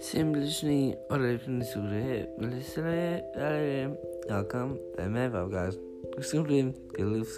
Simpelthen olefin sure Lisere Alem Welcome bij mij podcast. Simpelthen Geloof